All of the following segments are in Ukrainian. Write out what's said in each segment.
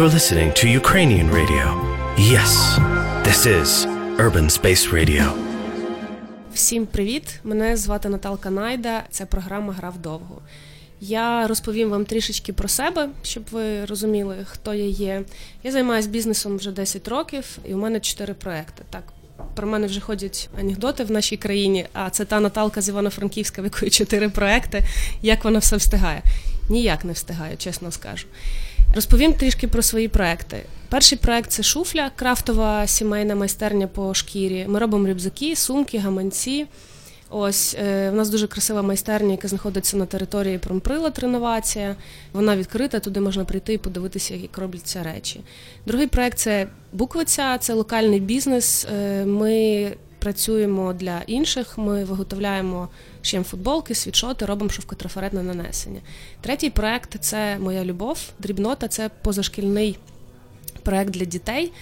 You're listening to Ukrainian radio. Yes, this is Urban Space Radio. Всім привіт! Мене звати Наталка Найда. Це програма Грав довго. Я розповім вам трішечки про себе, щоб ви розуміли, хто я є. Я займаюся бізнесом вже 10 років, і у мене 4 проекти. Так, про мене вже ходять анекдоти в нашій країні. А це та Наталка з Івано-Франківська, в якої 4 проекти. Як вона все встигає? Ніяк не встигаю, чесно скажу. Розповім трішки про свої проекти. Перший проект це шуфля, крафтова сімейна майстерня по шкірі. Ми робимо рюкзаки, сумки, гаманці. Ось е, в нас дуже красива майстерня, яка знаходиться на території Промприла Реновація. Вона відкрита, туди можна прийти і подивитися, як робляться речі. Другий проект це буквиця, це локальний бізнес. Е, ми працюємо для інших. Ми виготовляємо шиємо футболки, світшоти, робимо шовкотрафаретне нанесення. Третій проект це моя любов. Дрібнота це позашкільний проект для дітей.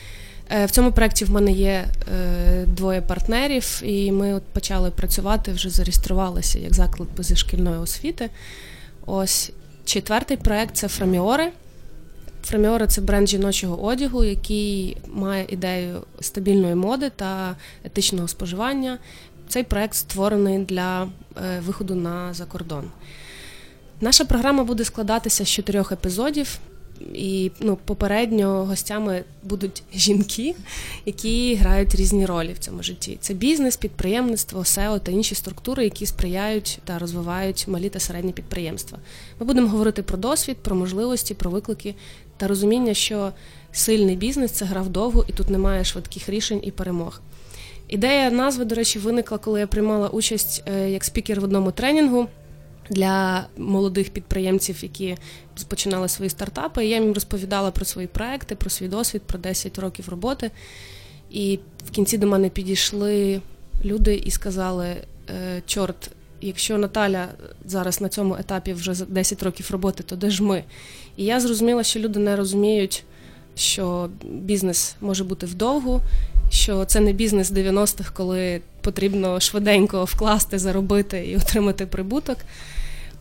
Е, в цьому проєкті в мене є е, двоє партнерів, і ми от почали працювати, вже зареєструвалися як заклад позашкільної освіти. Ось четвертий проєкт це Фраміори. Фраміори це бренд жіночого одягу, який має ідею стабільної моди та етичного споживання. Цей проект створений для е, виходу на закордон. Наша програма буде складатися з чотирьох епізодів. І ну, попередньо гостями будуть жінки, які грають різні ролі в цьому житті. Це бізнес, підприємництво, SEO та інші структури, які сприяють та розвивають малі та середні підприємства. Ми будемо говорити про досвід, про можливості, про виклики та розуміння, що сильний бізнес це гра вдовгу, і тут немає швидких рішень і перемог. Ідея назви, до речі, виникла, коли я приймала участь е, як спікер в одному тренінгу для молодих підприємців, які починали свої стартапи. Я їм розповідала про свої проекти, про свій досвід, про 10 років роботи. І в кінці до мене підійшли люди і сказали: «Е, чорт, якщо Наталя зараз на цьому етапі вже 10 років роботи, то де ж ми? І я зрозуміла, що люди не розуміють, що бізнес може бути вдовгу, що це не бізнес 90-х, коли потрібно швиденько вкласти, заробити і отримати прибуток.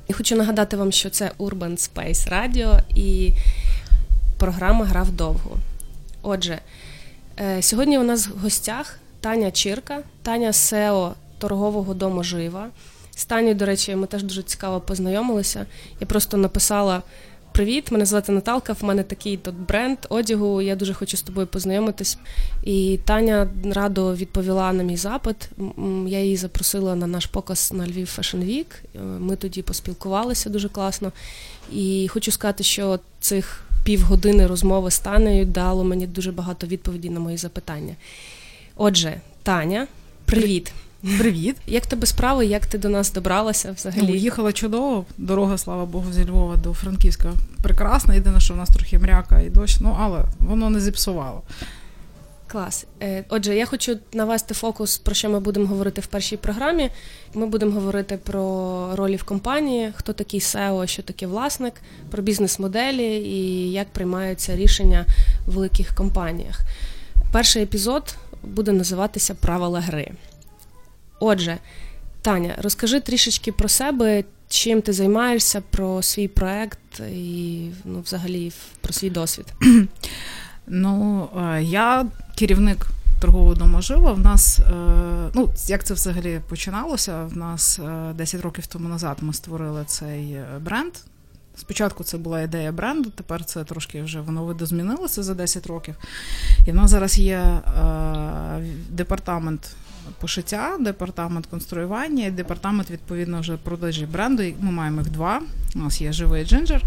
І хочу нагадати вам, що це Urban Space Radio і програма Грав довго. Отже, е, сьогодні у нас в гостях Таня Чирка, Таня Сео торгового дому Жива. З Таню, до речі, ми теж дуже цікаво познайомилися. Я просто написала Привіт, мене звати Наталка. В мене такий тут бренд одягу. Я дуже хочу з тобою познайомитись. І Таня радо відповіла на мій запит. Я її запросила на наш показ на Львів Fashion Week. Е, ми тоді поспілкувалися дуже класно. І хочу сказати, що цих півгодини розмови з Танею дало мені дуже багато відповідей на мої запитання. Отже, Таня, привіт. Привіт. Як тебе справи? Як ти до нас добралася взагалі? Ну, Їхала чудово. Дорога, слава Богу, зі Львова до Франківська прекрасна. Єдине, що в нас трохи мряка і дощ, ну але воно не зіпсувало. Клас. Е, отже, я хочу навести фокус, про що ми будемо говорити в першій програмі. Ми будемо говорити про ролі в компанії, хто такий SEO, що таке власник, про бізнес-моделі і як приймаються рішення в великих компаніях. Перший епізод буде називатися Правила гри. Отже, Таня, розкажи трішечки про себе, чим ти займаєшся, про свій проект і ну, взагалі про свій досвід. Ну, е, я керівник торгового дому жива. В нас, е, ну, як це взагалі починалося? В нас 10 е, років тому назад ми створили цей бренд. Спочатку це була ідея бренду, тепер це трошки вже воно видозмінилося за 10 років. І в нас зараз є департамент пошиття, департамент конструювання і департамент, відповідно, вже продажі бренду. Ми маємо їх два. У нас є живий джинджер.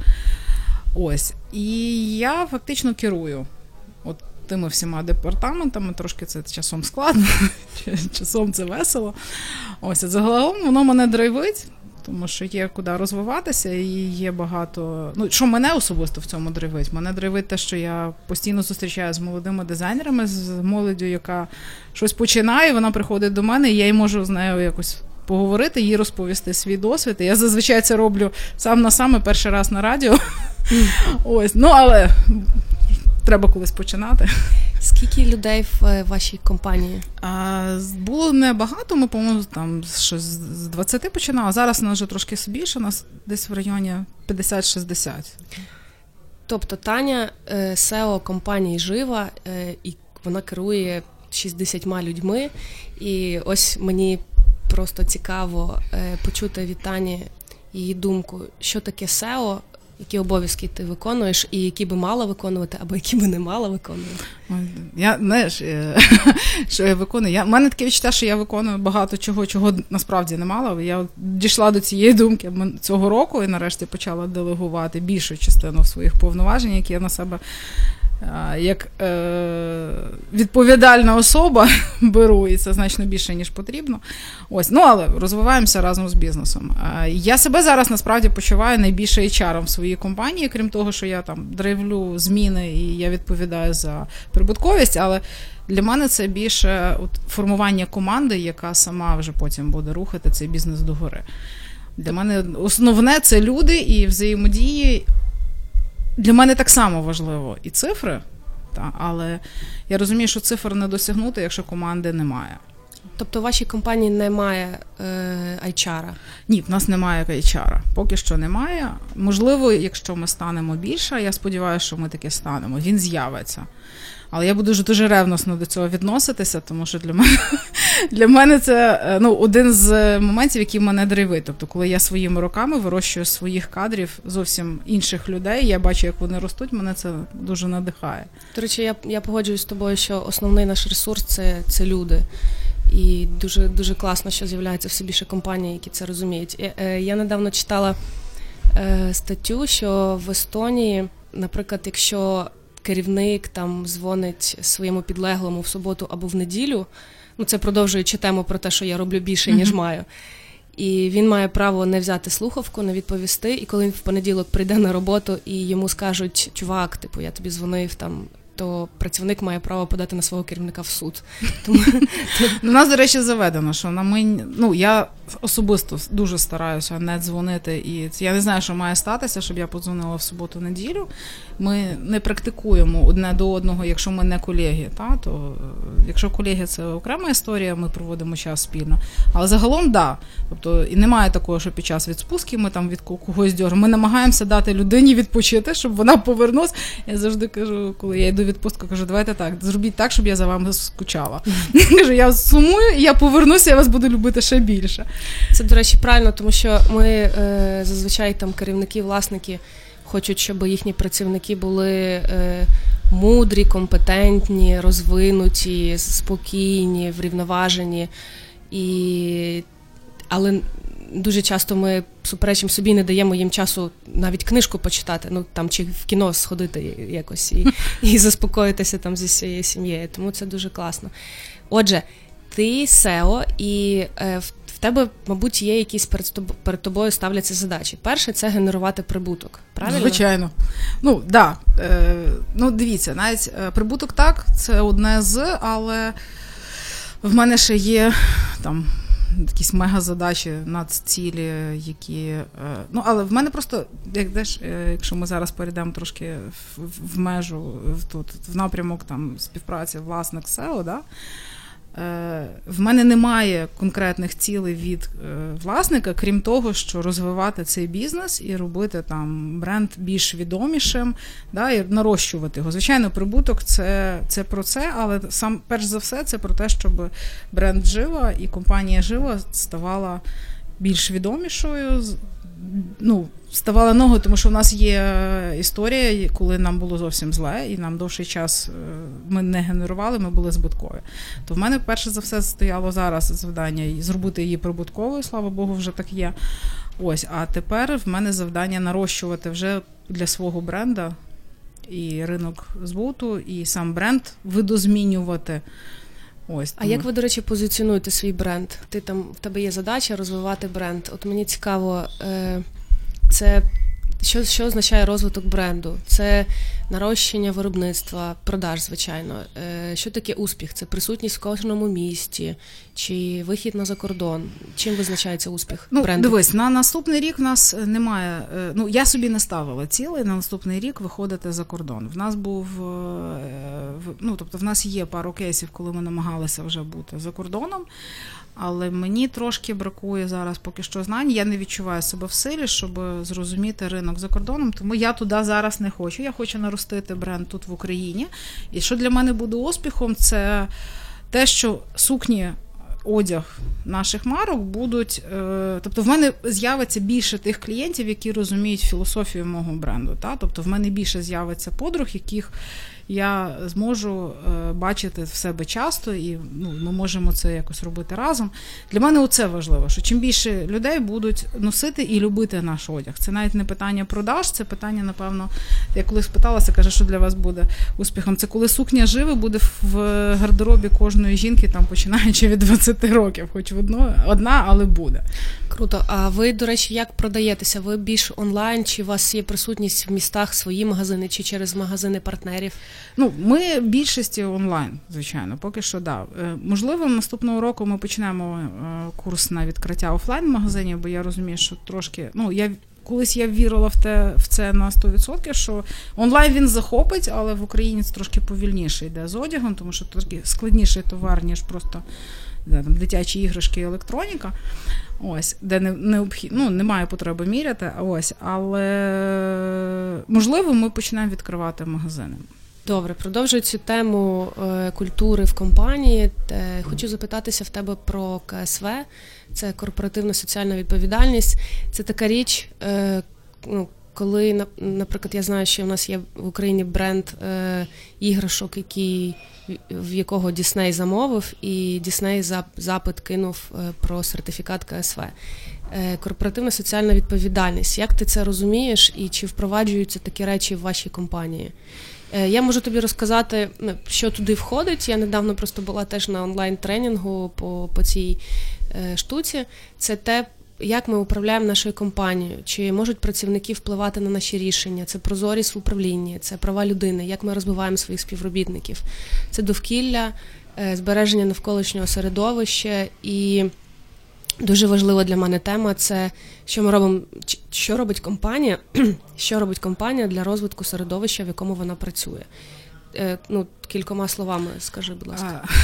Ось. І я фактично керую от тими всіма департаментами. Трошки це часом складно, часом це весело. Ось, загалом воно мене драйвить тому що є куди розвиватися, і є багато. Ну що мене особисто в цьому драйвить? Мене драйвить те, що я постійно зустрічаю з молодими дизайнерами, з молоддю, яка щось починає. Вона приходить до мене, і я й можу з нею якось. Поговорити, їй розповісти свій досвід. Я зазвичай це роблю сам на саме перший раз на радіо. Ось, ну але треба колись починати. Скільки людей в е, вашій компанії? А, Було небагато, ми, по-моєму, там ще з 20 починали. Зараз нас вже трошки більше, у нас десь в районі 50-60. Тобто Таня SEO компанії Жива, і вона керує 60 людьми. І ось мені просто цікаво почути від Тані її думку, що таке SEO, які обов'язки ти виконуєш, і які би мала виконувати, або які би не мала виконувати? Я знаєш, е, що я виконую. Я, в мене таке відчуття, що я виконую багато чого, чого насправді не мала. Я дійшла до цієї думки цього року і нарешті почала делегувати більшу частину своїх повноважень, які я на себе як е, відповідальна особа беру, і це значно більше, ніж потрібно. Ось, ну але розвиваємося разом з бізнесом. Е, я себе зараз насправді почуваю найбільше HR в своїй компанії, крім того, що я там драйвлю зміни і я відповідаю за прибутковість, але для мене це більше от, формування команди, яка сама вже потім буде рухати цей бізнес догори. Для мене основне це люди і взаємодії для мене так само важливо і цифри, та, але я розумію, що цифр не досягнути, якщо команди немає. Тобто в вашій компанії немає е, HR? Ні, в нас немає HR. Поки що немає. Можливо, якщо ми станемо більше, я сподіваюся, що ми таки станемо. Він з'явиться. Але я буду дуже дуже ревносно до цього відноситися, тому що для мене для мене це е, ну, один з моментів, які мене драйвить. Тобто, коли я своїми руками вирощую своїх кадрів зовсім інших людей, я бачу, як вони ростуть, мене це дуже надихає. До речі, я я погоджуюсь з тобою, що основний наш ресурс це, це люди. І дуже дуже класно, що з'являється все більше компаній, які це розуміють. Я, е, недавно читала е, статтю, що в Естонії, наприклад, якщо керівник там дзвонить своєму підлеглому в суботу або в неділю. Ну, це продовжуючи тему про те, що я роблю більше, ніж маю. І він має право не взяти слухавку, не відповісти. І коли він в понеділок прийде на роботу і йому скажуть, чувак, типу, я тобі дзвонив там то працівник має право подати на свого керівника в суд. Тому у нас, до речі, заведено, що на мені, ну я особисто дуже стараюся не дзвонити, і я не знаю, що має статися, щоб я подзвонила в суботу-неділю. Ми не практикуємо одне до одного, якщо ми не колеги. Та то е, якщо колеги це окрема історія, ми проводимо час спільно. Але загалом, да. Тобто і немає такого, що під час відпустки ми там від когось дьоримо. Ми намагаємося дати людині відпочити, щоб вона повернулася. Я завжди кажу, коли я йду відпустку, кажу, давайте так, зробіть так, щоб я за вами скучала. Кажу, я сумую, я повернуся, я вас буду любити ще більше. Це, до речі, правильно, тому що ми е, зазвичай там керівники, власники хочуть, щоб їхні працівники були е, мудрі, компетентні, розвинуті, спокійні, врівноважені. І... Але дуже часто ми суперечимо собі, не даємо їм часу навіть книжку почитати, ну там чи в кіно сходити якось і і заспокоїтися там зі своєю сім'єю. Тому це дуже класно. Отже, ти SEO, і е, в тебе, мабуть, є якісь перед тобою, перед тобою ставляться задачі. Перше це генерувати прибуток. Правильно? Звичайно. Ну да. Е, ну дивіться, навіть е, прибуток так, це одне з, але в мене ще є там якісь мега-задачі, надцілі, які. Е, ну, але в мене просто, як деш, е, якщо ми зараз перейдемо трошки в, в межу в, тут, в напрямок там співпраці власник SEO, да, в мене немає конкретних цілей від е, власника, крім того, що розвивати цей бізнес і робити там бренд більш відомішим, да, і нарощувати його. Звичайно, прибуток це це про це, але сам перш за все це про те, щоб бренд жива і компанія жива ставала більш відомішою. Ну, ставала ногу, тому що в нас є історія, коли нам було зовсім зле, і нам довший час е, ми не генерували, ми були збиткові. То в мене перше за все стояло зараз завдання зробити її прибутковою, слава Богу, вже так є. Ось, а тепер в мене завдання нарощувати вже для свого бренда і ринок збуту, і сам бренд видозмінювати. Ось А як ви, до речі, позиціонуєте свій бренд? Ти там в тебе є задача розвивати бренд. От мені цікаво, е, це що що означає розвиток бренду? Це нарощення виробництва, продаж, звичайно. Е, що таке успіх? Це присутність в кожному місті, чи вихід на закордон? Чим визначається успіх? Ну, бренду? Дивись, на наступний рік в нас немає. Е, ну я собі не ставила цілей на наступний рік виходити за кордон. В нас був е, ну, тобто, в нас є пару кейсів, коли ми намагалися вже бути за кордоном. Але мені трошки бракує зараз поки що знань. Я не відчуваю себе в силі, щоб зрозуміти ринок за кордоном, тому я туди зараз не хочу. Я хочу наростити бренд тут в Україні. І що для мене буде успіхом, це те, що сукні одяг наших марок будуть. Е, тобто, в мене з'явиться більше тих клієнтів, які розуміють філософію мого бренду. Та? Тобто, в мене більше з'явиться подруг, яких я зможу е, бачити в себе часто, і ну, ми можемо це якось робити разом. Для мене це важливо, що чим більше людей будуть носити і любити наш одяг. Це навіть не питання продаж, це питання, напевно, я колись питалася, каже, що для вас буде успіхом. Це коли сукня живе буде в гардеробі кожної жінки, там починаючи від 20 років, хоч одно, одна, але буде. Круто. А ви, до речі, як продаєтеся? Ви більш онлайн, чи у вас є присутність в містах свої магазини, чи через магазини партнерів? Ну, ми більшості онлайн, звичайно, поки що да. Е, можливо, наступного року ми почнемо е, курс на відкриття офлайн магазинів, бо я розумію, що трошки ну я. Колись я вірила в те в це на 100%, що онлайн він захопить, але в Україні це трошки повільніше йде з одягом, тому що трошки складніший товар, ніж просто де, там, дитячі іграшки і електроніка. Ось, де не необхід... ну, немає потреби міряти. Ось, але можливо, ми почнемо відкривати магазини. Добре, продовжую цю тему е, культури в компанії. Е, хочу запитатися в тебе про КСВ, це корпоративна соціальна відповідальність. Це така річ, е, ну, коли, наприклад, я знаю, що в нас є в Україні бренд іграшок, який, в якого Дісней замовив, і Дісней запит кинув про сертифікат КСВ. Корпоративна соціальна відповідальність. Як ти це розумієш і чи впроваджуються такі речі в вашій компанії? Е, я можу тобі розказати, ну, що туди входить. Я недавно просто була теж на онлайн-тренінгу по по цій е, штуці. Це те, як ми управляємо нашою компанією, чи можуть працівники впливати на наші рішення, це прозорість в управлінні, це права людини, як ми розвиваємо своїх співробітників, це довкілля, е, збереження навколишнього середовища і. Дуже важлива для мене тема це що ми робимо, що робить компанія, що робить компанія для розвитку середовища, в якому вона працює. Е, ну, кількома словами, скажи, будь ласка.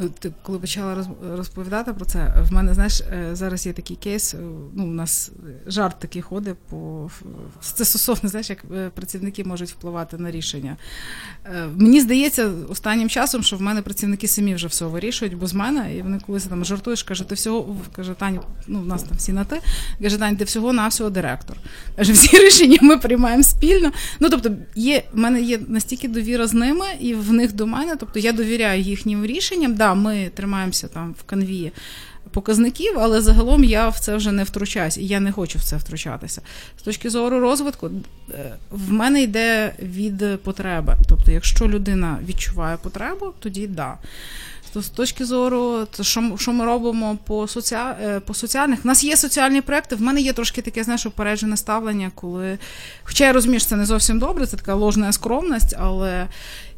Ну, ти коли почала розповідати про це, в мене знаєш, е, зараз є такий кейс. Е, ну, у нас жарт такий ходить по це стосовно, знаєш, як працівники можуть впливати на рішення. Мені здається, останнім часом, що в мене працівники самі вже все вирішують, бо з мене, і вони колись там жартуєш, каже, ти всього каже, Таня, ну в нас там всі на ти. Каже, Тань, ти всього на всього директор. Каже, всі рішення ми приймаємо спільно. Ну тобто, є в мене є настільки довіра з ними і в них до мене, тобто я довіряю їхнім рішенням. Да, ми тримаємося там в канві показників, але загалом я в це вже не втручаюсь, і я не хочу в це втручатися. З точки зору розвитку, е, в мене йде від потреби. Тобто, якщо людина відчуває потребу, тоді да. То з точки зору, то що що ми робимо по соціа... Е, по соціальних, У нас є соціальні проекти. В мене є трошки таке, знаєш, упереджене ставлення, коли. Хоча я розумію, що це не зовсім добре, це така ложна скромність, але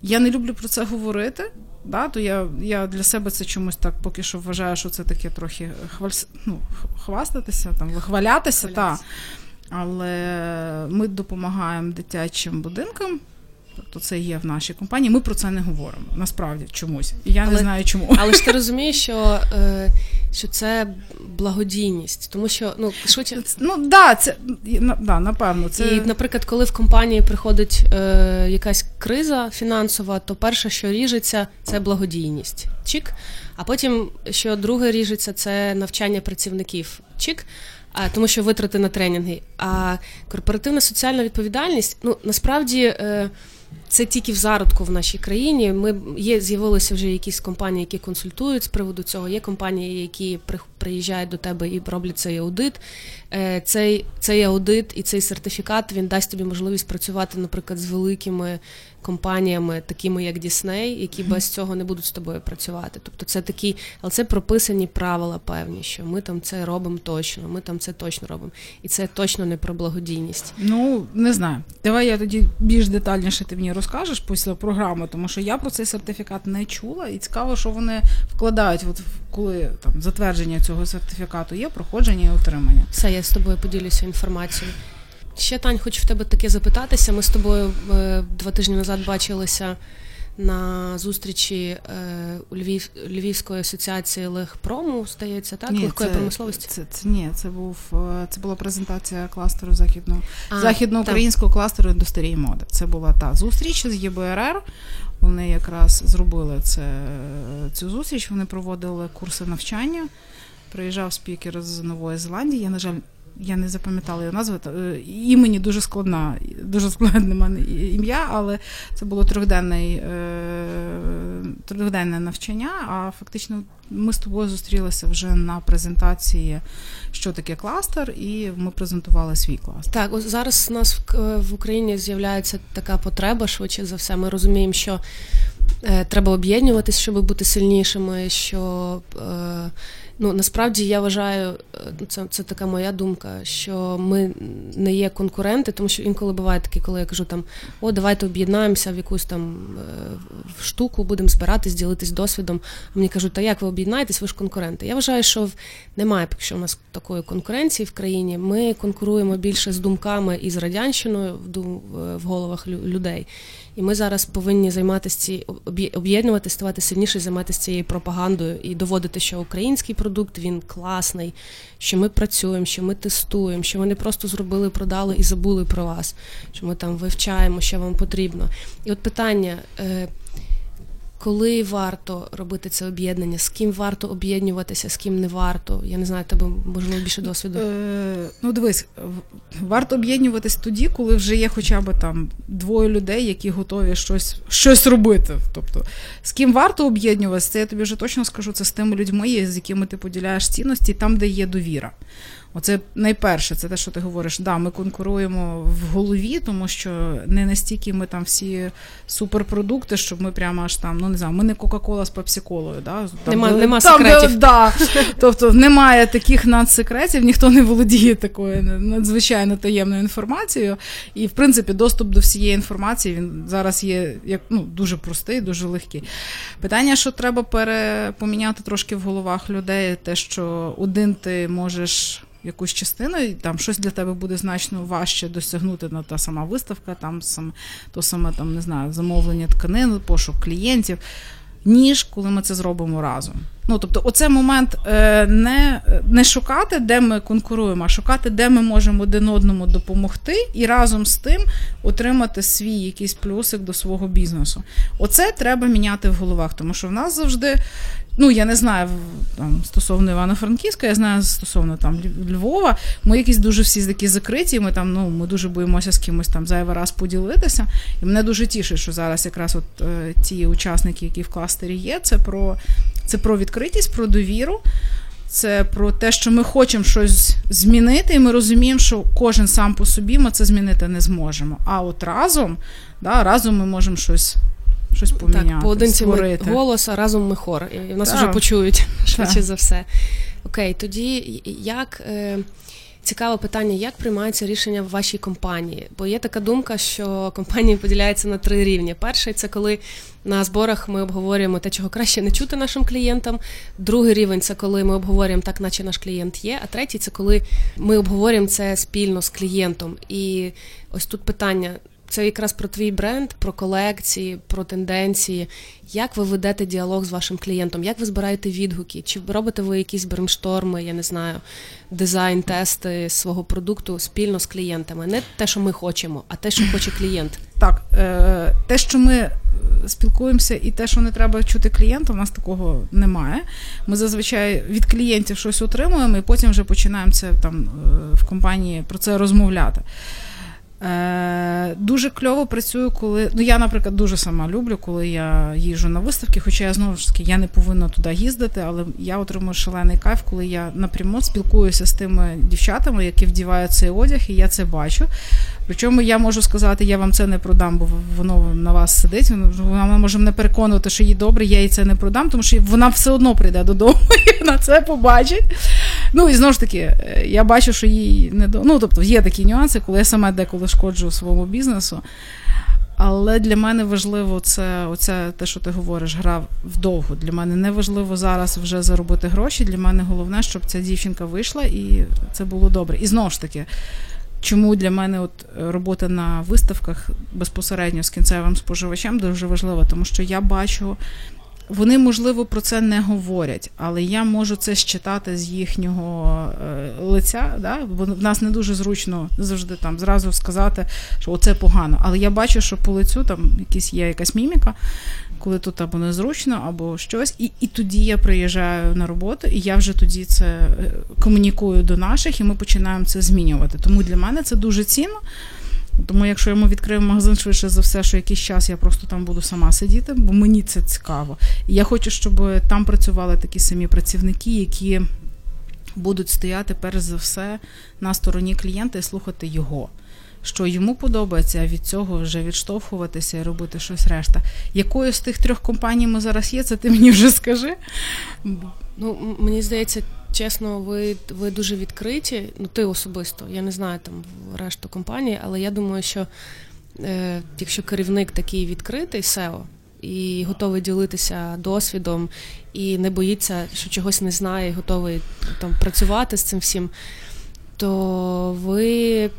я не люблю про це говорити. Да, То я я для себе це чомусь так поки що вважаю, що це таке трохи хваль... ну, хвастатися, там, вихвалятися. Та. Але ми допомагаємо дитячим будинкам. Тобто це є в нашій компанії. Ми про це не говоримо. Насправді чомусь. І я але, не знаю чому. Але ж ти розумієш, що е, що це благодійність, тому що ну швидше... ну да, це да, напевно. Це і, наприклад, коли в компанії приходить е, якась криза фінансова, то перше, що ріжеться, це благодійність. Чік. А потім, що друге ріжеться, це навчання працівників. Чік. А тому, що витрати на тренінги. А корпоративна соціальна відповідальність, ну насправді. Е, це тільки в зародку в нашій країні. Ми є з'явилися вже якісь компанії, які консультують з приводу цього. Є компанії, які приїжджають до тебе і роблять цей аудит. Е, цей цей аудит і цей сертифікат він дасть тобі можливість працювати, наприклад, з великими компаніями, такими як Дісней, які без цього не будуть з тобою працювати. Тобто, це такі, але це прописані правила певні, що ми там це робимо точно, ми там це точно робимо, і це точно не про благодійність. Ну не знаю. Давай я тоді більш детальніше ти мені розкажеш після програми, тому що я про цей сертифікат не чула, і цікаво, що вони вкладають, от коли там затвердження цього сертифікату є, проходження і отримання. Все, я з тобою поділюся інформацією. Ще Тань, хочу в тебе таке запитатися. Ми з тобою е, два тижні назад бачилися на зустрічі е, у Львів, Львівської асоціації легпрому, здається, так? Ні, Легкої це, промисловості. Це, це, ні, це був е, це була презентація кластеру західного західноукраїнського кластеру індустрії моди. Це була та зустріч з ЄБРР. Вони якраз зробили це, цю зустріч. Вони проводили курси навчання. Приїжджав спікер з Нової Зеландії. Я, на жаль, я не запам'ятала його назву. Е, Імені дуже складна, дуже складне мене ім'я, але це було трьохденне, трьохденне навчання. А фактично ми з тобою зустрілися вже на презентації, що таке кластер, і ми презентували свій кластер. Так, ось зараз у нас в Україні з'являється така потреба, швидше за все. Ми розуміємо, що е, треба об'єднуватись, щоб бути сильнішими. що... Е, Ну насправді я вважаю, е, це це така моя думка, що ми не є конкуренти, тому що інколи буває таке, коли я кажу там о, давайте об'єднаємося в якусь там е, в штуку, будемо збиратись, ділитись досвідом. А мені кажуть, та як ви об'єднаєтесь, ви ж конкуренти. Я вважаю, що немає поки що нас такої конкуренції в країні. Ми конкуруємо більше з думками і з радянщиною в головах людей. І ми зараз повинні займатися ці об'єднувати, ставати сильніше, займатися цією пропагандою і доводити, що український продукт він класний, що ми працюємо, що ми тестуємо, що ми не просто зробили, продали і забули про вас, що ми там вивчаємо, що вам потрібно. І от питання. Коли варто робити це об'єднання, з ким варто об'єднуватися, з ким не варто. Я не знаю, тебе можливо більше досвіду. Е, Ну, дивись, варто об'єднуватись тоді, коли вже є хоча б там двоє людей, які готові щось щось робити. Тобто, з ким варто об'єднуватися, це я тобі вже точно скажу, це з тими людьми, з якими ти поділяєш цінності, там, де є довіра. Оце найперше, це те, що ти говориш. Да, ми конкуруємо в голові, тому що не настільки ми там всі суперпродукти, щоб ми прямо аж там, ну не знаю, ми не Кока-Кола з Пепсі-Колою. Да? Там, нема де, нема там, секретів. Де, да, Тобто немає таких надсекретів, ніхто не володіє такою надзвичайно таємною інформацією. І, в принципі, доступ до всієї інформації він зараз є як ну, дуже простий, дуже легкий. Питання, що треба перепоміняти трошки в головах людей, те, що один ти можеш якусь частину, і там щось для тебе буде значно важче досягнути на та сама виставка, там сам то саме там не знаю, замовлення тканин, пошук клієнтів, ніж коли ми це зробимо разом. Ну, тобто, оце момент е, не не шукати, де ми конкуруємо, а шукати, де ми можемо один одному допомогти, і разом з тим отримати свій якийсь плюсик до свого бізнесу. Оце треба міняти в головах, тому що в нас завжди Ну, я не знаю там стосовно Івано-Франківська, я знаю стосовно там Львова. Ми якісь дуже всі такі закриті. Ми там ну ми дуже боїмося з кимось там зайвий раз поділитися. І мене дуже тішить, що зараз якраз от е, ті учасники, які в кластері є, це про це про відкритість, про довіру. Це про те, що ми хочемо щось змінити, і ми розуміємо, що кожен сам по собі ми це змінити не зможемо. А от разом, да, разом ми можемо щось щось поміняти. Так, поодинці створити. ми голос, а разом ми хор. І нас так. вже почують швидше так. за все. Окей, тоді як. Е... Цікаве питання, як приймаються рішення в вашій компанії? Бо є така думка, що компанії поділяються на три рівні. Перший це коли на зборах ми обговорюємо те, чого краще не чути нашим клієнтам. Другий рівень це коли ми обговорюємо так, наче наш клієнт є. А третій це коли ми обговорюємо це спільно з клієнтом. І ось тут питання: це якраз про твій бренд, про колекції, про тенденції. Як ви ведете діалог з вашим клієнтом? Як ви збираєте відгуки? Чи робите ви якісь брейншторми, я не знаю, дизайн-тести свого продукту спільно з клієнтами? Не те, що ми хочемо, а те, що хоче клієнт. Так, е, те, що ми е, спілкуємося, і те, що не треба чути клієнта, у нас такого немає. Ми зазвичай від клієнтів щось отримуємо, і потім вже починаємо це там е, в компанії про це розмовляти. Е, Дуже кльово працюю, коли. Ну, я, наприклад, дуже сама люблю, коли я їжджу на виставки, хоча я знову ж таки я не повинна туди їздити, але я отримую шалений кайф, коли я напряму спілкуюся з тими дівчатами, які вдівають цей одяг, і я це бачу. Причому я можу сказати, я вам це не продам, бо воно на вас сидить. Вона може мене переконувати, що їй добре, я їй це не продам, тому що вона все одно прийде додому і вона це побачить. Ну і знову ж таки, е, я бачу, що їй не до. Ну, тобто є такі нюанси, коли я сама деколи шкоджу своєму бізнесу. Але для мене важливо це оце те, що ти говориш, гра вдовго. Для мене не важливо зараз вже заробити гроші. Для мене головне, щоб ця дівчинка вийшла і це було добре. І знову ж таки, чому для мене от робота на виставках безпосередньо з кінцевим споживачем дуже важлива, тому що я бачу. Вони, можливо, про це не говорять, але я можу це считати з їхнього е, лиця. Да? Бо в нас не дуже зручно завжди там зразу сказати, що оце погано. Але я бачу, що по лицю там якісь є якась міміка, коли тут або незручно, або щось. І і тоді я приїжджаю на роботу, і я вже тоді це е, комунікую до наших, і ми починаємо це змінювати. Тому для мене це дуже цінно. Тому, якщо йому відкрив магазин швидше за все, що якийсь час я просто там буду сама сидіти, бо мені це цікаво. І я хочу, щоб там працювали такі самі працівники, які будуть стояти перш за все на стороні клієнта і слухати його. Що йому подобається, а від цього вже відштовхуватися і робити щось решта. Якою з тих трьох компаній ми зараз є, це ти мені вже скажи. Ну, мені здається, чесно, ви ви дуже відкриті. Ну, ти особисто. Я не знаю там решту компанії, але я думаю, що е, якщо керівник такий відкритий, SEO, і готовий ділитися досвідом, і не боїться, що чогось не знає, і готовий там працювати з цим всім, то ви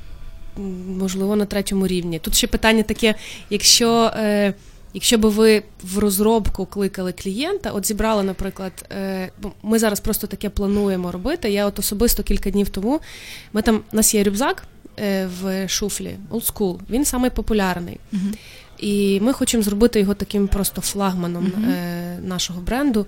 можливо на третьому рівні. Тут ще питання таке: якщо. Е, Якщо би ви в розробку кликали клієнта, от зібрали, наприклад, е, ми зараз просто таке плануємо робити. Я от особисто кілька днів тому ми там у нас є рюкзак е, в шуфлі Old School, Він самий популярний. Uh-huh. І ми хочемо зробити його таким просто флагманом uh-huh. нашого бренду,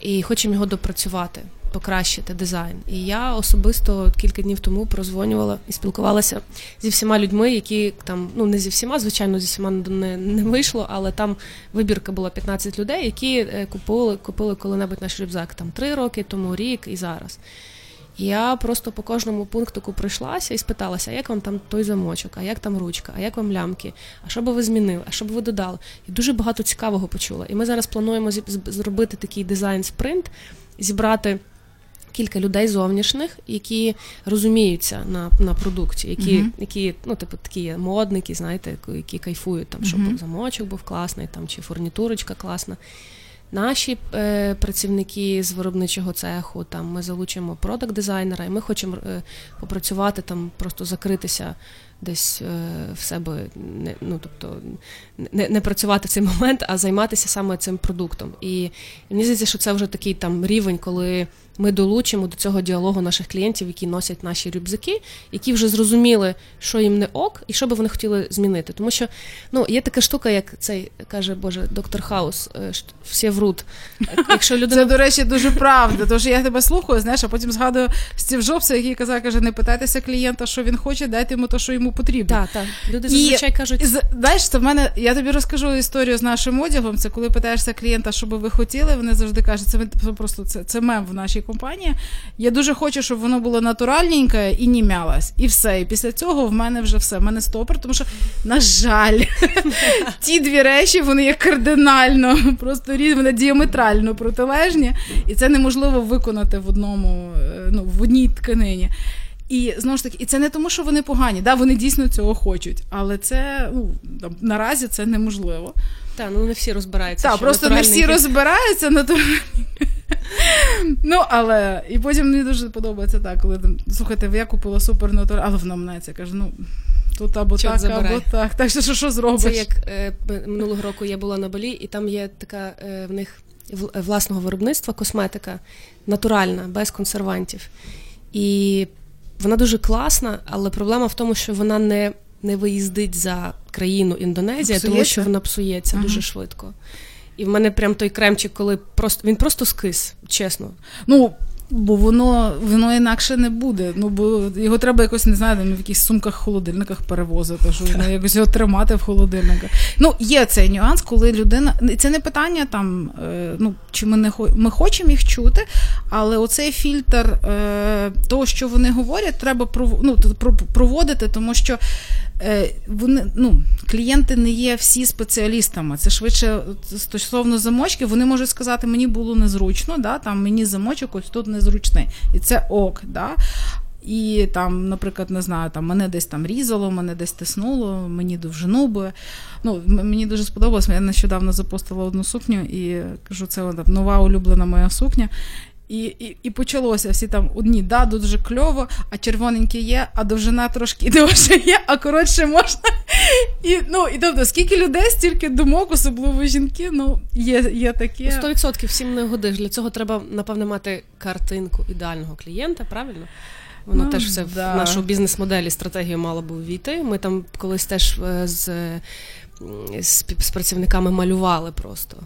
і хочемо його допрацювати покращити дизайн. І я особисто кілька днів тому прозвонювала і спілкувалася зі всіма людьми, які там, ну не зі всіма, звичайно, зі всіма не не вийшло, але там вибірка була 15 людей, які е, купили купили коли-небудь наш рюкзак там три роки тому, рік і зараз. Я просто по кожному пунктику пройшлася і спиталася, а як вам там той замочок, а як там ручка, а як вам лямки, а що би ви змінили, а що би ви додали? І дуже багато цікавого почула. І ми зараз плануємо зробити такий дизайн-спринт, зібрати кілька людей зовнішніх, які розуміються на на продукті, які uh-huh. які ну типу такі модники, знаєте, які кайфують там, щоб uh-huh. замочок був класний, там чи фурнітурочка класна. Наші е, працівники з виробничого цеху, там ми залучимо продакт-дизайнера, і ми хочемо е, попрацювати там, просто закритися десь е, в себе, не ну тобто не не працювати в цей момент, а займатися саме цим продуктом. І, мені здається, що це вже такий там рівень, коли ми долучимо до цього діалогу наших клієнтів, які носять наші рюкзаки, які вже зрозуміли, що їм не ок, і що би вони хотіли змінити. Тому що ну, є така штука, як цей каже Боже, доктор Хаус, е, всі врут. Якщо людина... Це, до речі, дуже правда. Що я тебе слухаю, знаєш, а потім згадую Стів Джобса, який казав, каже, не питайтеся клієнта, що він хоче, дайте йому те, що йому потрібно. Так, так. Люди зазвичай кажуть. Знаєш, це в мене, я тобі розкажу історію з нашим одягом. Це коли питаєшся клієнта, що би ви хотіли, вони завжди кажуть, це просто це, це мем в нашій компанія. Я дуже хочу, щоб воно було натуральненьке і не мялось. І все. І після цього в мене вже все. В мене стопер, тому що, на жаль, ті дві речі вони є кардинально, просто вони діаметрально протилежні, і це неможливо виконати в одному, е, ну, в одній тканині. І знову ж таки, і це не тому, що вони погані, да, вони дійсно цього хочуть, але це ну, наразі це неможливо. Так, ну не всі розбираються. Так, просто не всі розбираються натуральні. Ну, але і потім мені дуже подобається так, коли слухайте, я купила супер але вона мене це каже, ну. Тут або Чот так, забирай. або так. Так що що зробиш? Це як е, минулого року я була на Балі, і там є така е, в них власного виробництва косметика натуральна, без консервантів. І вона дуже класна, але проблема в тому, що вона не не виїздить за країну Індонезія, псується? тому що вона псується ага. дуже швидко. І в мене прям той кремчик, коли просто він просто скис, чесно. Ну, Бо воно воно інакше не буде. Ну бо його треба якось не знаю, там в якихось сумках холодильниках перевозити, що воно якось його тримати в холодильниках. Ну є цей нюанс, коли людина це не питання там, е, ну чи ми не ми хочемо їх чути, але оцей фільтр е, того, що вони говорять, треба ну, проводити, тому що вони ну, клієнти не є всі спеціалістами. Це швидше стосовно замочки, вони можуть сказати, мені було незручно, да, там мені замочок ось тут незручний. І це ок. Да. І там, наприклад, не знаю, там мене десь там різало, мене десь тиснуло, мені довжину би. Ну, Мені дуже сподобалось. Я нещодавно запостила одну сукню і кажу, це нова улюблена моя сукня. І і, і почалося всі там одні, да, дуже кльово, а червоненьке є, а довжина трошки довше є, а коротше можна. І ну, і тобто, скільки людей, стільки думок, особливо жінки, ну, є є таке. 100% всім не годиш. Для цього треба, напевне, мати картинку ідеального клієнта, правильно? Воно ну, теж все да. в нашу бізнес-моделі стратегію мало би ввійти. Ми там колись теж е, з, з, з працівниками малювали просто.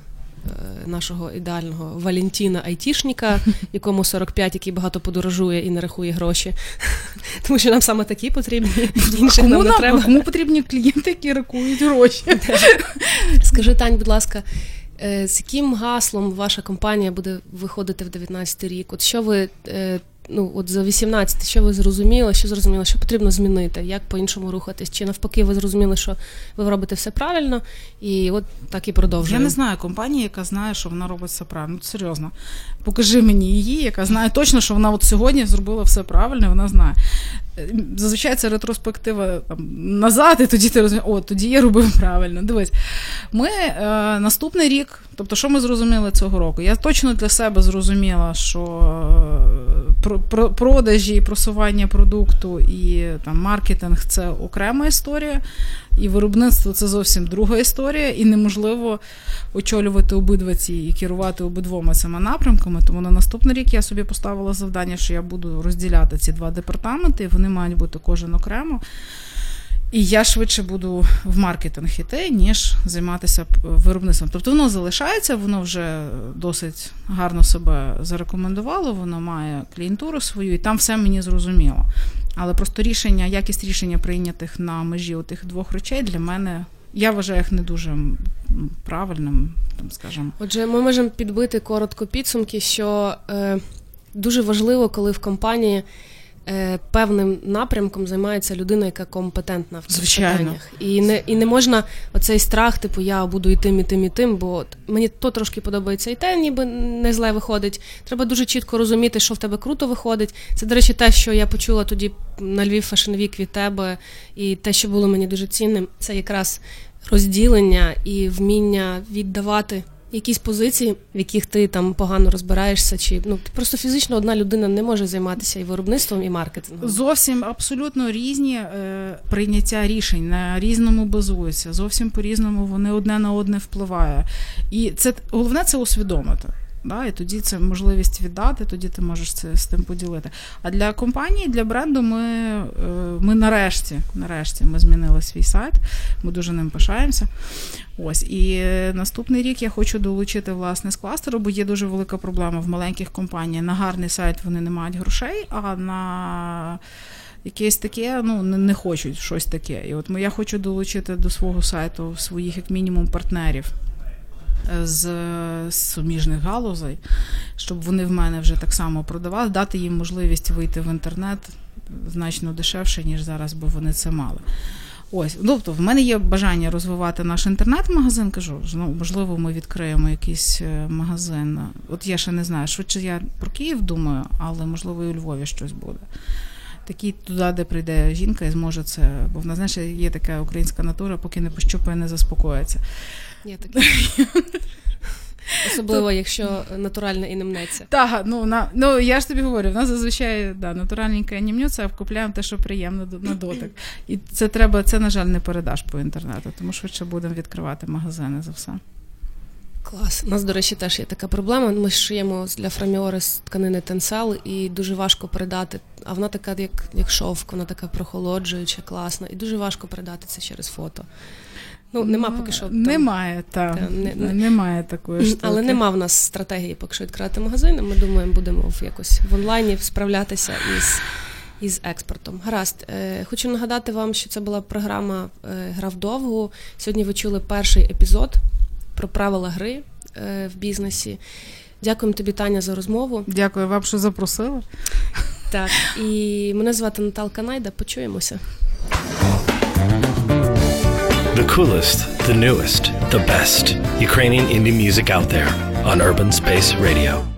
Е, нашого ідеального Валентіна Айтішніка, якому 45, який багато подорожує і не рахує гроші. Тому що нам саме такі потрібні. Інших нам не треба. Кому потрібні клієнти, які рахують гроші? Скажи, Тань, будь ласка, е, з яким гаслом ваша компанія буде виходити в 19 рік? От що ви ну от за 18, що ви зрозуміли, що зрозуміли, що потрібно змінити, як по-іншому рухатись? Чи навпаки, ви зрозуміли, що ви робите все правильно, і от так і продовжуємо? Я не знаю компанії, яка знає, що вона робить все правильно. Ну, серйозно. Покажи мені її, яка знає точно, що вона от сьогодні зробила все правильно, і вона знає. Зазвичай це ретроспектива там, назад, і тоді ти розумієш, о, тоді я робив правильно. Дивись, ми е, наступний рік, тобто, що ми зрозуміли цього року? Я точно для себе зрозуміла, що продажі, просування продукту і там, маркетинг це окрема історія. І виробництво це зовсім друга історія, і неможливо очолювати обидва ці і керувати обидвома цими напрямками. Тому на наступний рік я собі поставила завдання, що я буду розділяти ці два департаменти, і вони мають бути кожен окремо. І я швидше буду в маркетинг іти, ніж займатися виробництвом. Тобто воно залишається, воно вже досить гарно себе зарекомендувало, воно має клієнтуру свою, і там все мені зрозуміло. Але просто рішення, якість рішення прийнятих на межі тих двох речей для мене. Я вважаю їх не дуже правильним, там скажімо. Отже, ми можемо підбити коротко підсумки, що е, дуже важливо, коли в компанії Е, певним напрямком займається людина, яка компетентна в цих питаннях. І не і не можна оцей страх, типу, я буду і тим, і тим, і тим, бо мені то трошки подобається і те, ніби не зле виходить. Треба дуже чітко розуміти, що в тебе круто виходить. Це, до речі, те, що я почула тоді на Львів Fashion Week від тебе, і те, що було мені дуже цінним, це якраз розділення і вміння віддавати якісь позиції, в яких ти там погано розбираєшся, чи ну просто фізично одна людина не може займатися і виробництвом, і маркетингом. Зовсім абсолютно різні е, прийняття рішень на різному базуються. Зовсім по різному вони одне на одне впливають. І це головне це усвідомити. Да, І тоді це можливість віддати, тоді ти можеш це з тим поділити. А для компанії, для бренду, ми е, ми нарешті нарешті ми змінили свій сайт, ми дуже ним пишаємося. Ось І наступний рік я хочу долучити власне з кластеру, бо є дуже велика проблема в маленьких компаніях. На гарний сайт вони не мають грошей, а на Якесь таке, ну не хочуть щось таке. І от я хочу долучити до свого сайту своїх, як мінімум, партнерів з суміжних галузей, щоб вони в мене вже так само продавали, дати їм можливість вийти в інтернет значно дешевше, ніж зараз, бо вони це мали. Ось, тобто в мене є бажання розвивати наш інтернет-магазин. Кажу, ну можливо, ми відкриємо якийсь е, магазин. От я ще не знаю, швидше я про Київ думаю, але можливо і у Львові щось буде. Такий туди, де прийде жінка і зможе це, бо в нас знаєш, є така українська натура, поки не пощупає, не заспокоїться. Є таке. Особливо, якщо натуральне і не мнеться. Так, ну на ну я ж тобі говорю, в нас зазвичай да, натуральненьке не мнеться, а вкупляємо те, що приємно на дотик. І це треба, це, на жаль, не передаш по інтернету, тому швидше будемо відкривати магазини за все. Клас. У нас, до речі, теж є така проблема. Ми шиємо для фраміори з тканини тенсел, і дуже важко передати. А вона така, як як шовк, вона така прохолоджуюча, класна, і дуже важко передати це через фото. Ну, нема поки що. Там, немає, та, та не, не, немає такої штуки. Але нема в нас стратегії поки що відкривати магазини. Ми думаємо, будемо в якось в онлайні справлятися із із експортом. Гаразд, е, хочу нагадати вам, що це була програма е, Гра вдовгу. Сьогодні ви чули перший епізод про правила гри е, в бізнесі. Дякуємо тобі, Таня, за розмову. Дякую вам, що запросили. Так, і мене звати Наталка Найда. Почуємося. The coolest, the newest, the best Ukrainian indie music out there on Urban Space Radio.